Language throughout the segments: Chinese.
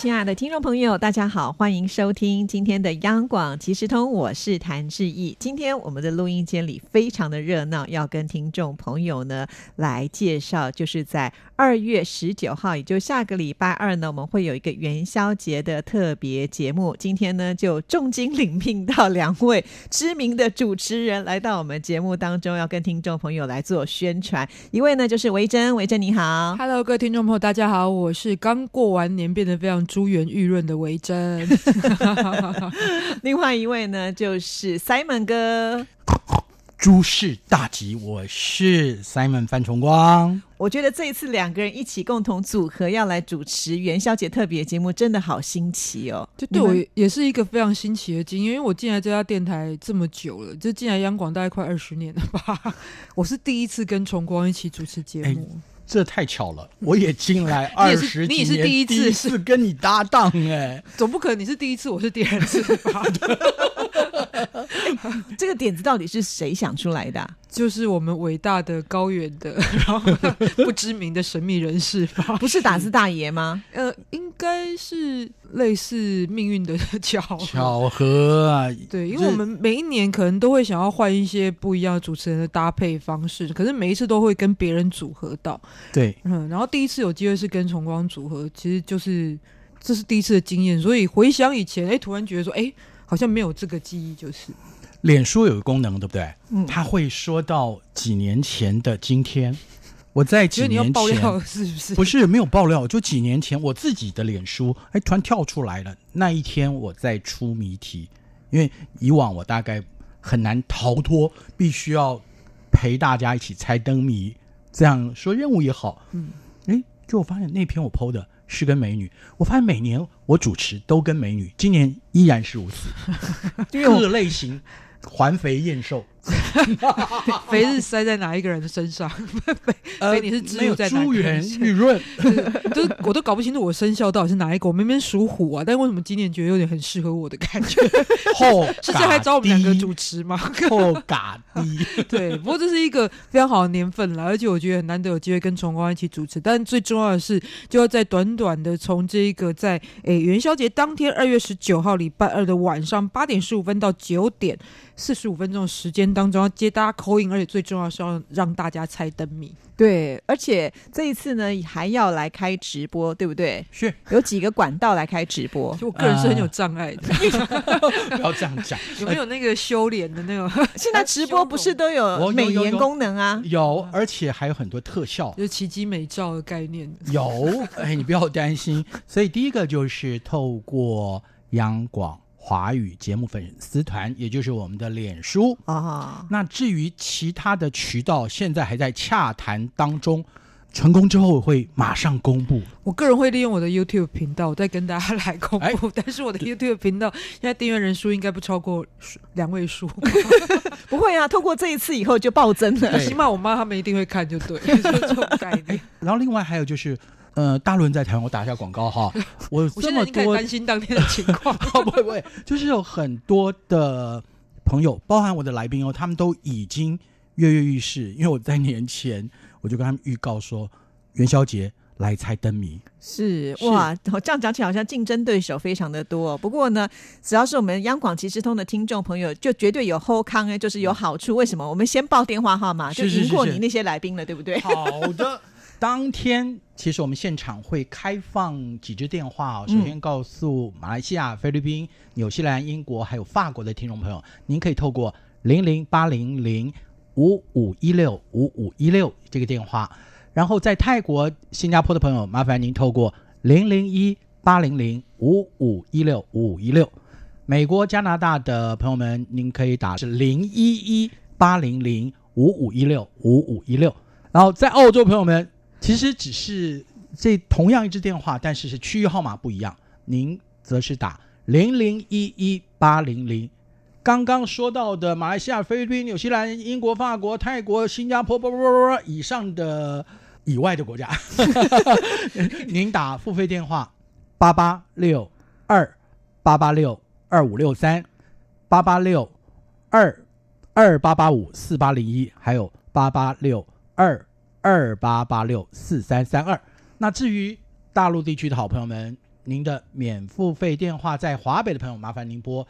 亲爱的听众朋友，大家好，欢迎收听今天的央广即时通，我是谭志毅。今天我们的录音间里非常的热闹，要跟听众朋友呢来介绍，就是在二月十九号，也就下个礼拜二呢，我们会有一个元宵节的特别节目。今天呢，就重金领聘到两位知名的主持人来到我们节目当中，要跟听众朋友来做宣传。一位呢就是维珍，维珍你好，Hello，各位听众朋友，大家好，我是刚过完年变得非常。珠圆玉润的维珍，另外一位呢就是 Simon 哥，诸事大吉，我是 Simon 范崇光。我觉得这一次两个人一起共同组合要来主持元宵节特别节目，真的好新奇哦！这对我也是一个非常新奇的经验，因为我进来这家电台这么久了，就进来央广大概快二十年了吧，我是第一次跟崇光一起主持节目。这太巧了，我也进来二十年，你也是第一次是跟你搭档哎，总不可能你是第一次，我是第二次吧？这个点子到底是谁想出来的？就是我们伟大的高远的，然后不知名的神秘人士吧？不是打字大爷吗？呃，应该是类似命运的巧巧合啊。对，因为我们每一年可能都会想要换一些不一样主持人的搭配方式，可是每一次都会跟别人组合到。对，嗯，然后第一次有机会是跟崇光组合，其实就是这是第一次的经验，所以回想以前，哎，突然觉得说，哎，好像没有这个记忆，就是。脸书有个功能，对不对？嗯，他会说到几年前的今天，我在几年前是不是？不是没有爆料，就几年前我自己的脸书，哎，突然跳出来了。那一天我在出谜题，因为以往我大概很难逃脱，必须要陪大家一起猜灯谜，这样说任务也好。嗯，哎，就我发现那篇我 PO 的是跟美女，我发现每年我主持都跟美女，今年依然是如此，各类型。环肥燕瘦，肥是塞在哪一个人的身上？肥你是只有在珠圆玉润，都 我都搞不清楚我生肖到底是哪一个。我明明属虎啊，但为什么今年觉得有点很适合我的感觉？后是这还找我们两个主持吗？后嘎低，对。不过这是一个非常好的年份了，而且我觉得很难得有机会跟崇光一起主持。但最重要的是，就要在短短的从这一个在诶元宵节当天二月十九号礼拜二的晚上八点十五分到九点。四十五分钟的时间当中要接大家口音，而且最重要是要让大家猜灯谜。对，而且这一次呢还要来开直播，对不对？是有几个管道来开直播。我个人是很有障碍的，不要这样讲。有没有那个修脸的那种？现在直播不是都有美颜功能啊？有，而且还有很多特效，就是奇迹美照的概念。有，哎，你不要担心。所以第一个就是透过央广。华语节目粉丝团，也就是我们的脸书啊。那至于其他的渠道，现在还在洽谈当中，成功之后会马上公布。我个人会利用我的 YouTube 频道再跟大家来公布，但是我的 YouTube 频道现在订阅人数应该不超过两位数。不会啊，透过这一次以后就暴增了。起码我妈他们一定会看，就对。概念。然后另外还有就是。呃，大伦在台湾，我打一下广告哈。我这么多担心当天的情况，不 会不会，就是有很多的朋友，包含我的来宾哦，他们都已经跃跃欲试。因为我在年前我就跟他们预告说，元宵节来猜灯谜。是哇，这样讲起来好像竞争对手非常的多。不过呢，只要是我们央广即时通的听众朋友，就绝对有后康哎，就是有好处。为什么？我们先报电话号码，就赢过你那些来宾了，对不对？好的。当天其实我们现场会开放几支电话哦。首先告诉马来西亚、菲律宾、纽西兰、英国还有法国的听众朋友，您可以透过零零八零零五五一六五五一六这个电话。然后在泰国、新加坡的朋友，麻烦您透过零零一八零零五五一六五五一六。美国、加拿大的朋友们，您可以打是零一一八零零五五一六五五一六。然后在澳洲朋友们。其实只是这同样一支电话，但是是区域号码不一样。您则是打零零一一八零零。刚刚说到的马来西亚、菲律宾、纽西兰、英国、法国、泰国、新加坡，啵啵啵啵以上的以外的国家，您打付费电话八八六二八八六二五六三八八六二二八八五四八零一，还有八八六二二八八六四三三二。那至于大陆地区的好朋友们，您的免付费电话在华北的朋友，麻烦您拨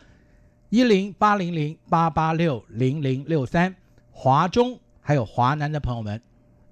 一零八零零八八六零零六三。华中还有华南的朋友们，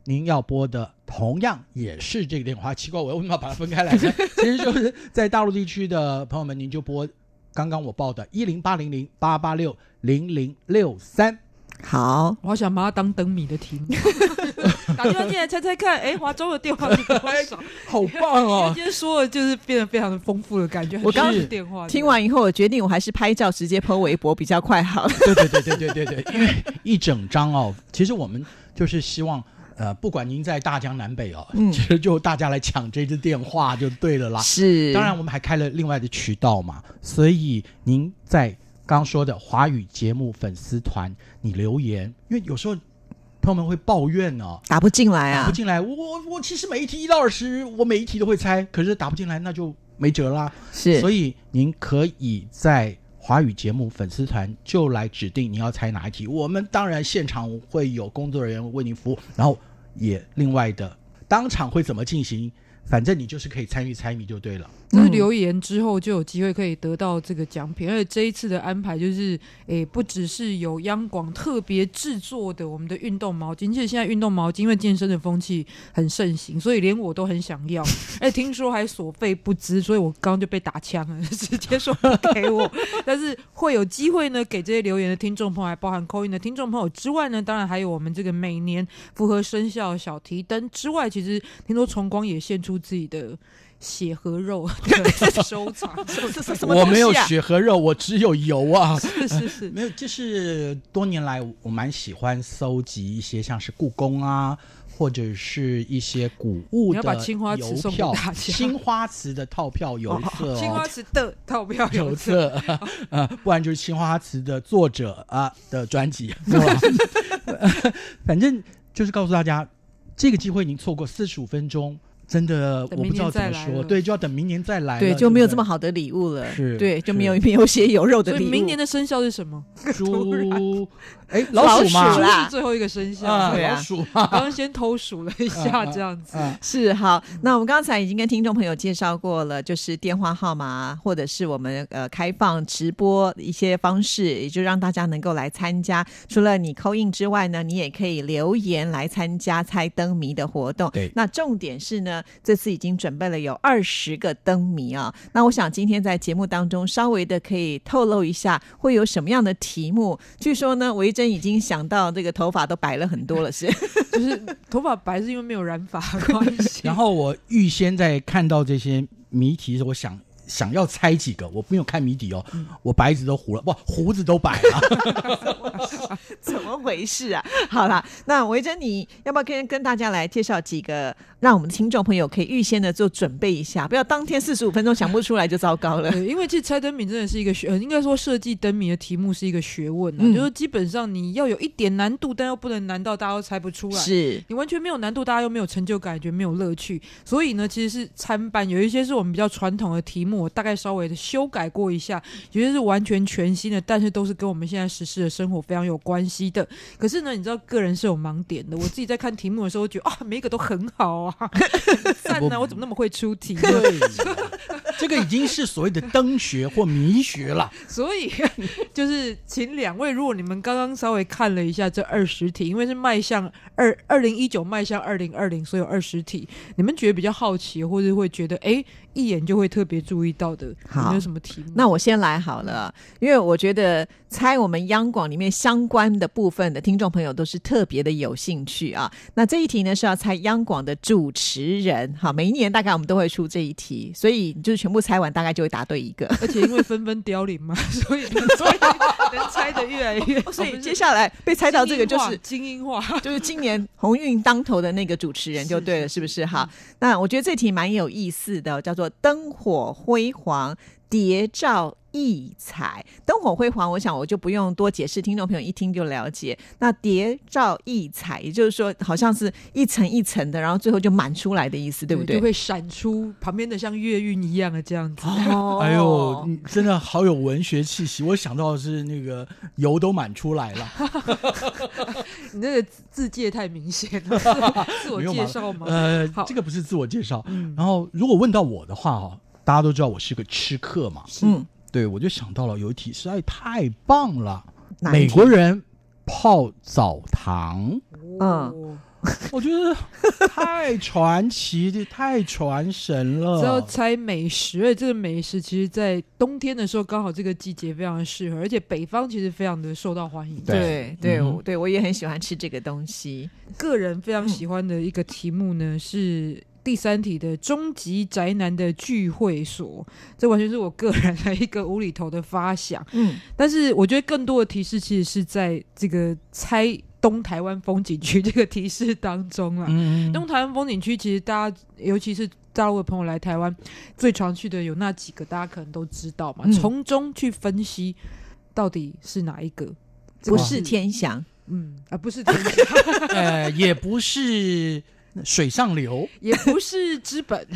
您要拨的同样也是这个电话。奇怪，我为什么要把它分开来呢？其实就是在大陆地区的朋友们，您就拨刚刚我报的一零八零零八八六零零六三。好，我好想把它当灯谜的题目，打电话进来猜猜看，哎，华州的电话是多少？好棒哦！今天说的就是变得非常的丰富的感觉，我刚很像电话听完以后，我决定我还是拍照直接 PO 微博比较快好了。对对对对对对对，因为一整张哦，其实我们就是希望。呃，不管您在大江南北哦，嗯其实就大家来抢这支电话就对了啦。是，当然，我们还开了另外的渠道嘛，所以您在刚刚说的华语节目粉丝团，你留言，因为有时候朋友们会抱怨哦，打不进来啊打不。进来，我我我其实每一题一到二十，我每一题都会猜，可是打不进来，那就没辙啦。是，所以您可以在华语节目粉丝团就来指定你要猜哪一题，我们当然现场会有工作人员为您服务，然后也另外的当场会怎么进行，反正你就是可以参与猜谜就对了。就是嗯留言之后就有机会可以得到这个奖品，而且这一次的安排就是，诶，不只是有央广特别制作的我们的运动毛巾，其实现在运动毛巾因为健身的风气很盛行，所以连我都很想要，哎，听说还所费不赀，所以我刚刚就被打枪了，直接说不给我，但是会有机会呢，给这些留言的听众朋友，还包含扣音的听众朋友之外呢，当然还有我们这个每年符合生肖小提灯之外，其实听说崇光也献出自己的。血和肉的收藏，我没有血和肉，我只有油啊。是是是，没有，就是多年来我蛮喜欢搜集一些像是故宫啊，或者是一些古物你要把的青花瓷邮票。青花瓷的套票邮册、哦，青花瓷的套票邮有册，册，呃，不然就是青花瓷的作者啊的专辑，是吧？反正就是告诉大家，这个机会您错过四十五分钟，真的我不知道怎么说，对，就要等明年再来了，对，就没有这么好的礼物了。是对，就没有是没有血有肉的所以礼物。明年的生肖是什么？猪，哎，老鼠老嘛，猪是最后一个生肖。啊，对啊老鼠 刚刚先偷数了一下，这样子。啊，是好，那我们刚才已经跟听众朋友介绍过了，就是电话号码或者是我们呃开放直播一些方式，也就让大家能够来参加。除了你扣印之外呢，你也可以留言来参加猜灯谜的活动。对那重点是呢，这次已经准备了有二十个灯谜啊。那我想今天在节目当中稍微的可以透露一下，会有什么样的题目？据说呢，维珍已经想到这个头发都白了很多了，是？就是头发白是因为没有染发关系。然后我预先在看到这些谜题的时候，我想想要猜几个，我没有看谜底哦，我白子都糊了，不胡子都白了。怎么回事啊？好啦，那维珍，你要不要跟跟大家来介绍几个，让我们的听众朋友可以预先的做准备一下，不要当天四十五分钟想不出来就糟糕了。对，因为其实猜灯谜真的是一个学，呃应该说设计灯谜的题目是一个学问啊，嗯就是基本上你要有一点难度，但又不能难到大家都猜不出来。是，你完全没有难度，大家又没有成就感，觉没有乐趣，所以呢，其实是参半。有一些是我们比较传统的题目，我大概稍微的修改过一下；有些是完全全新的，但是都是跟我们现在实施的生活非常有关系的。可是呢，你知道个人是有盲点的，我自己在看题目的时候，觉得啊，每一个都很好啊，很赞啊，我怎么那么会出题呢？对，这个已经是所谓的灯学或谜学了。所以就是请两位，如果你们刚刚稍微看了一下这二十题，因为是迈向二二零一九迈向二零二零，所以有二十题，你们觉得比较好奇，或者会觉得哎一眼就会特别注意到的，有好没有什么题目？那我先来好了，因为我觉得猜我们央广里面相关的部分的听众朋友都是特别的有兴趣啊。那这一题呢是要猜央广的主持人，好，每一年大概我们都会出这一题，所以就是全部猜完大概就会答对一个。而且因为纷纷凋零嘛，所以所以能猜的越来越，所以接下来被猜到这个就是精英化，就是今年鸿运当头的那个主持人就对了，是不是？好，那我觉得这题蛮有意思的，叫做“灯火辉煌，谍照异彩，灯火辉煌。我想我就不用多解释，听众朋友一听就了解。那谍照异彩，也就是说，好像是一层一层的，然后最后就满出来的意思，对不对？就会闪出旁边的像月晕一样的这样子。哦 哎呦，真的好有文学气息！我想到的是那个油都满出来了。你那个字字界太明显了，自我介绍吗？呃好，这个不是自我介绍。嗯。然后，如果问到我的话哈，大家都知道我是个吃客嘛，嗯，对我就想到了有一题实在太棒了，美国人泡澡堂，嗯。哦 我觉得太传奇的，太传神了。只要猜美食，而且这个美食其实，在冬天的时候刚好这个季节非常的适合，而且北方其实非常的受到欢迎。对对对我也很喜欢吃这个东西。个人非常喜欢的一个题目呢是。第三题的终极宅男的聚会所，这完全是我个人的一个无厘头的发想。嗯，但是我觉得更多的提示其实是在这个猜东台湾风景区这个提示当中啦。嗯，东台湾风景区其实大家，尤其是大陆的朋友来台湾，最常去的有那几个，大家可能都知道嘛。嗯。从中去分析到底是哪一个，不是天祥，嗯啊，不是天祥，呃，也不是水上流，也不是资本，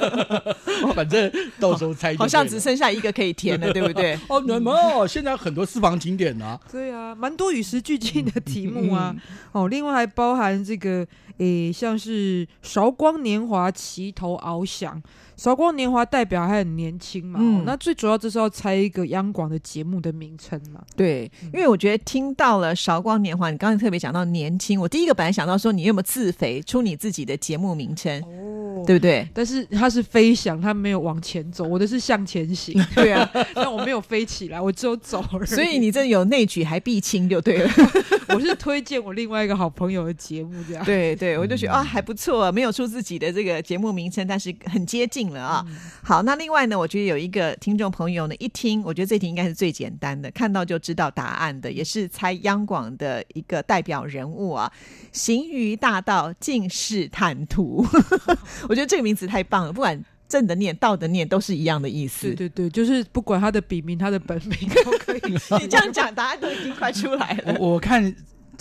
反正到时候猜。好像只剩下一个可以填了，对不对？哦，那么现在很多私房景点呢、对啊，蛮多与时俱进的题目啊。嗯哦，另外还包含这个，诶，像是韶光年华齐头翱翔。韶光年华代表还很年轻嘛、嗯哦那最主要就是要猜一个央广的节目的名称嘛。对，因为我觉得听到了韶光年华，你刚才特别讲到年轻，我第一个本来想到说你有没有自肥出你自己的节目名称，哦对不对？但是它是飞翔，它没有往前走，我的是向前行，对啊，但我没有飞起来，我只有走而已。所以你这有内举还必亲就对了。我是推荐我另外一个好朋友的节目，这样。对对，我就觉得啊还不错，没有出自己的这个节目名称，但是很接近了啊。好，那另外呢，我觉得有一个听众朋友呢，一听，我觉得这题应该是最简单的，看到就知道答案的，也是猜央广的一个代表人物啊。行于大道，尽是坦途。我觉得这个名字太棒了，不管正的念、道的念，都是一样的意思。对对对，就是不管他的笔名、他的本名都可以。你这样讲，答案都已经快出来了。我我看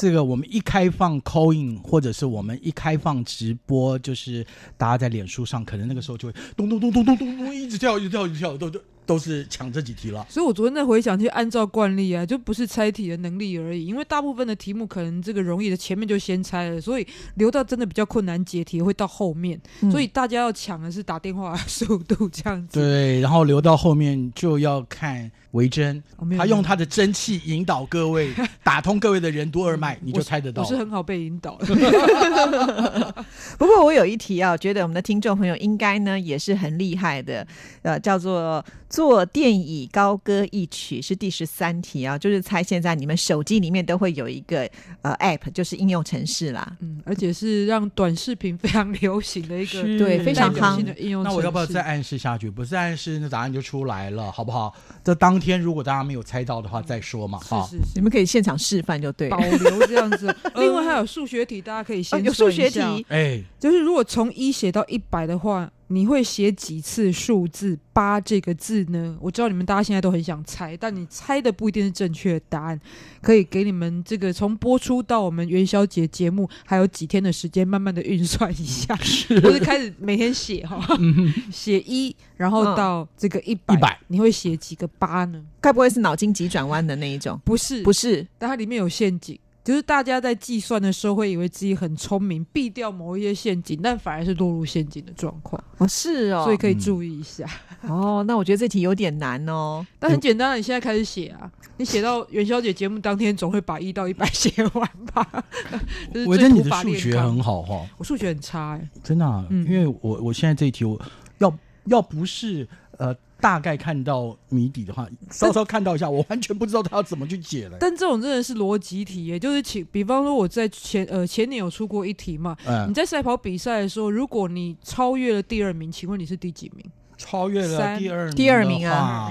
这个，我们一开放 call in，或者是我们一开放直播，就是大家在脸书上，可能那个时候就会咚咚咚咚咚咚咚，一直跳，一直跳，一直跳，都都都是抢这几题了。所以我昨天在回想，就按照惯例啊，就不是猜题的能力而已，因为大部分的题目可能这个容易的前面就先猜了，所以留到真的比较困难解题会到后面，嗯所以大家要抢的是打电话的速度这样子。对，然后留到后面就要看维珍，哦他用他的真气引导各位，打通各位的人督二脉，你就猜得到了。我是很好被引导的。不过我有一题啊，觉得我们的听众朋友应该呢也是很厉害的，呃，叫做坐电椅高歌一曲是第十三题啊，就是猜现在你们手机里面都会有一个呃 app，就是应用程式啦。嗯，而且是让短视频非常流行的一个 是对非常夯性的应用。那我要不要再？暗示下去？不是暗示，那答案就出来了，好不好？这当天如果大家没有猜到的话，再说嘛，好。是是是你。们可以现场示范就对了保。留这样子，另外还有数学题，大家可以哦先有数学算一下题，哎，就是如果从一写到一百的话，你会写几次数字八这个字呢？我知道你们大家现在都很想猜，但你猜的不一定是正确的答案。可以给你们这个从播出到我们元宵节节目还有几天的时间，慢慢的运算一下，或是开始每天写哈，写一，然后到这个一百，100你会写几个八呢？该不会是脑筋急转弯的那一种？不是，不是，但它里面有陷阱。就是大家在计算的时候会以为自己很聪明，避掉某一些陷阱，但反而是落入陷阱的状况。哦，是哦，所以可以注意一下。哦，那我觉得这题有点难哦。但很简单啊，你现在开始写啊，你写到元宵节节目当天，总会把一到一百写完吧？我觉得你的数学很好哈，我数学很差哎、真的啊、嗯因为我我现在这一题，我要要不是呃大概看到谜底的话，稍稍看到一下，我完全不知道他要怎么去解了。但这种真的是逻辑题也，就是请，比方说我在前呃前年有出过一题嘛，你嗯，在赛跑比赛的时候，如果你超越了第二名，请问你是第几名？超越了第二名第二名啊，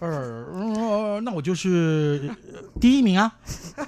二、呃那我就是呃第一名啊！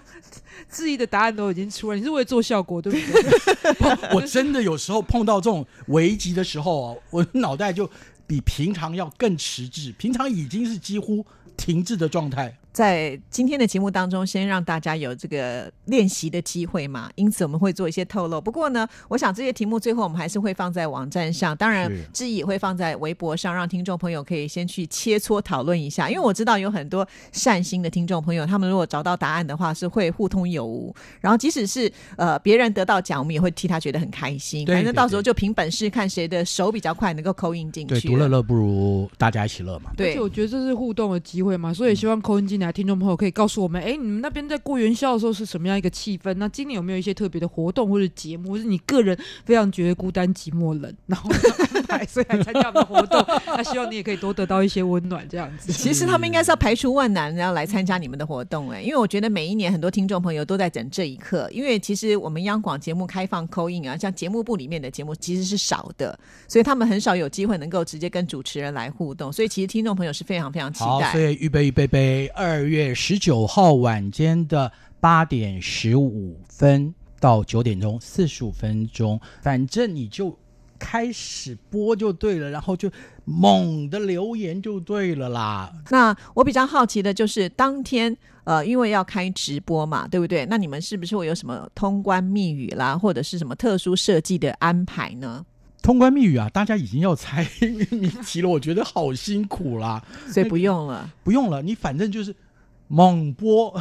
质疑的答案都已经出来，你是为了做效果对不对？我真的有时候碰到这种危急的时候啊，我脑袋就比平常要更迟滞，平常已经是几乎停滞的状态。在今天的节目当中，先让大家有这个练习的机会嘛，因此我们会做一些透露。不过呢，我想这些题目最后我们还是会放在网站上，当然是志毅也会放在微博上，让听众朋友可以先去切磋讨论一下。因为我知道有很多善心的听众朋友，他们如果找到答案的话，是会互通有无。然后即使是呃别人得到奖，我们也会替他觉得很开心。对反正到时候就凭本事看谁的手比较快，能够扣印进去对，去。独乐乐不如大家一起乐嘛。对而且我觉得这是互动的机会嘛，所以希望扣印进来的听众朋友可以告诉我们，哎，你们那边在过元宵的时候是什么样一个气氛？那今年有没有一些特别的活动或者节目，或是你个人非常觉得孤单寂寞冷，然后安排所以来参加我们的活动？那希望你也可以多得到一些温暖，这样子。其实他们应该是要排除万难，然后来参加你们的活动哎，因为我觉得每一年很多听众朋友都在等这一刻，因为其实我们央广节目开放扣印啊，像节目部里面的节目其实是少的，所以他们很少有机会能够直接跟主持人来互动，所以其实听众朋友是非常非常期好，待所。以预备预备备，二月十九号晚间的八点十五分到九点钟四十五分钟，反正你就开始播就对了，然后就猛的留言就对了啦。那我比较好奇的就是当天。呃，因为要开直播嘛，对不对？那你们是不是会有什么通关密语啦，或者是什么特殊设计的安排呢？通关密语啊，大家已经要猜 谜题了，我觉得好辛苦啦。所以不用了。不用了，你反正就是猛播，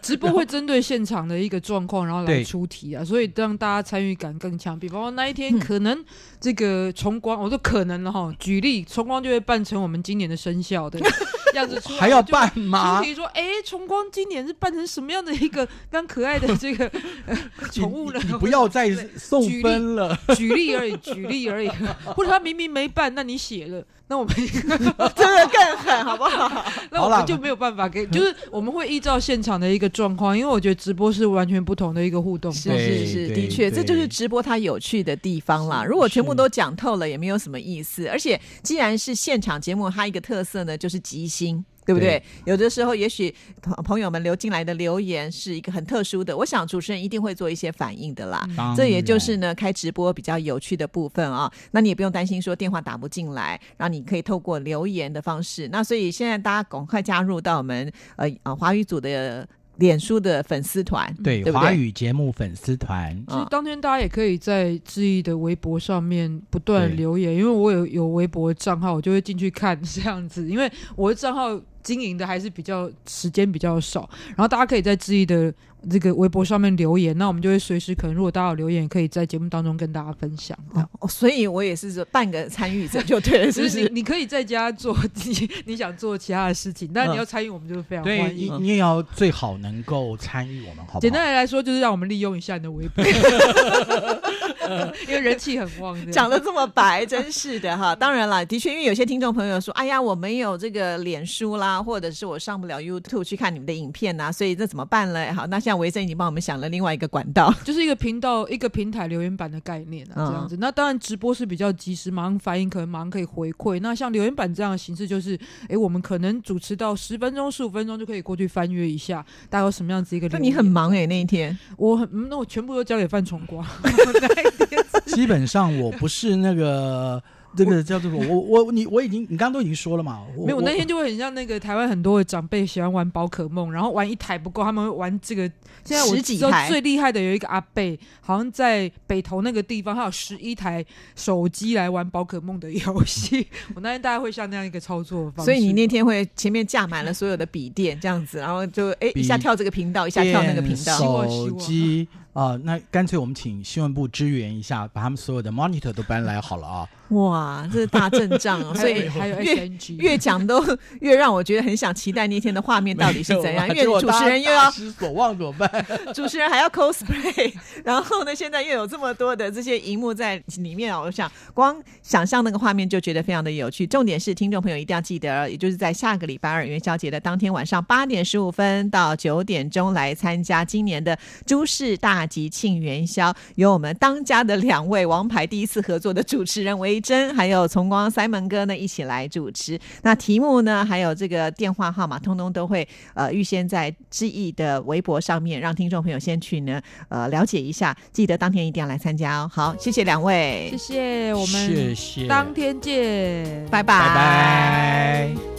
直播会针对现场的一个状况，然后来出题啊，所以让大家参与感更强。比方说那一天嗯可能这个重光，我说可能了哈，举例重光就会办成我们今年的生肖的 样子出来，还要就办吗出？题说，哎，重光今年是办成什么样的一个非常可爱的这个呃宠物呢你？不要再送分了。举例而已，举例而已，或者他明明没办，那你写了，那我们 真的更狠，好不好？那我们就没有办法给，就是我们会依照现场的一个状况，因为我觉得直播是完全不同的一个互动是。是是，的确，这就是直播它有趣的地方啦。如果全部都讲透了，也没有什么意思。而且，既然是现场节目，它一个特色呢，就是即兴。对不对？有的时候，也许朋朋友们留进来的留言是一个很特殊的，我想主持人一定会做一些反应的啦。当这也就是呢，开直播比较有趣的部分啊。那你也不用担心说电话打不进来，然后你可以透过留言的方式。那所以现在大家赶快加入到我们呃呃华语组的脸书的粉丝团，对对不对？华语节目粉丝团，其实当天大家也可以在志毅的微博上面不断留言，因为我有有微博账号，我就会进去看这样子，因为我的账号经营的还是比较时间比较少，然后大家可以在自己的这个微博上面留言，那我们就会随时可能如果大家有留言，可以在节目当中跟大家分享。哦，所以我也是说半个参与者就对了，是不是你可以在家做你 你想做其他的事情，但嗯你要参与，我们就是非常对欢迎。你你也要最好能够参与我们，好不好？简单的来说，就是让我们利用一下你的微博，因为人气很旺。这样讲的这么白，真是的哈。当然了，的确，因为有些听众朋友说，哎呀，我没有这个脸书啦，或者是我上不了 YouTube 去看你们的影片呐、所以这怎么办呢？好，那现在维生已经帮我们想了另外一个管道。就是一个频道、一个平台留言板的概念啊，嗯这样子。那当然，直播是比较及时，马上反应，可能马上可以回馈。那像留言板这样的形式，就是，诶，我们可能主持到十分钟、十五分钟就可以过去翻阅一下，大概有什么样子一个留言。那你很忙哎、那一天我很，嗯那我全部都交给范崇光。那一天基本上我不是那个这个叫做我我你我已经你刚刚都已经说了嘛，没有，那天就会很像那个台湾很多的长辈喜欢玩宝可梦，然后玩一台不够，他们会玩这个。现在我知道十几台最厉害的有一个阿贝，好像在北投那个地方，他有十一台手机来玩宝可梦的游戏。我那天大概会像那样一个操作方式。所以你那天会前面架满了所有的笔电这样子，然后就哎笔一下跳这个频道，一下跳那个频电道。手机啊、那干脆我们请新闻部支援一下，把他们所有的 monitor 都搬来好了啊。哇，这是大阵仗哦！所以还有越 SNG 越讲都越让我觉得很想期待那天的画面到底是怎样，因为主持人又要失所望怎么办？主持人还要 cosplay，然后呢，现在又有这么多的这些荧幕在里面啊，我想光想象那个画面就觉得非常的有趣。重点是听众朋友一定要记得，也就是在下个礼拜二元宵节的当天晚上八点十五分到九点钟来参加今年的诸事大吉庆元宵，由我们当家的两位王牌第一次合作的主持人维珍，还有从光 Simon 哥呢一起来主持。那题目呢，还有这个电话号码，通通都会呃预先在志毅的微博上面，让听众朋友先去呢呃了解一下。记得当天一定要来参加哦。好，谢谢两位谢，谢，我谢们谢，当天见，拜拜拜。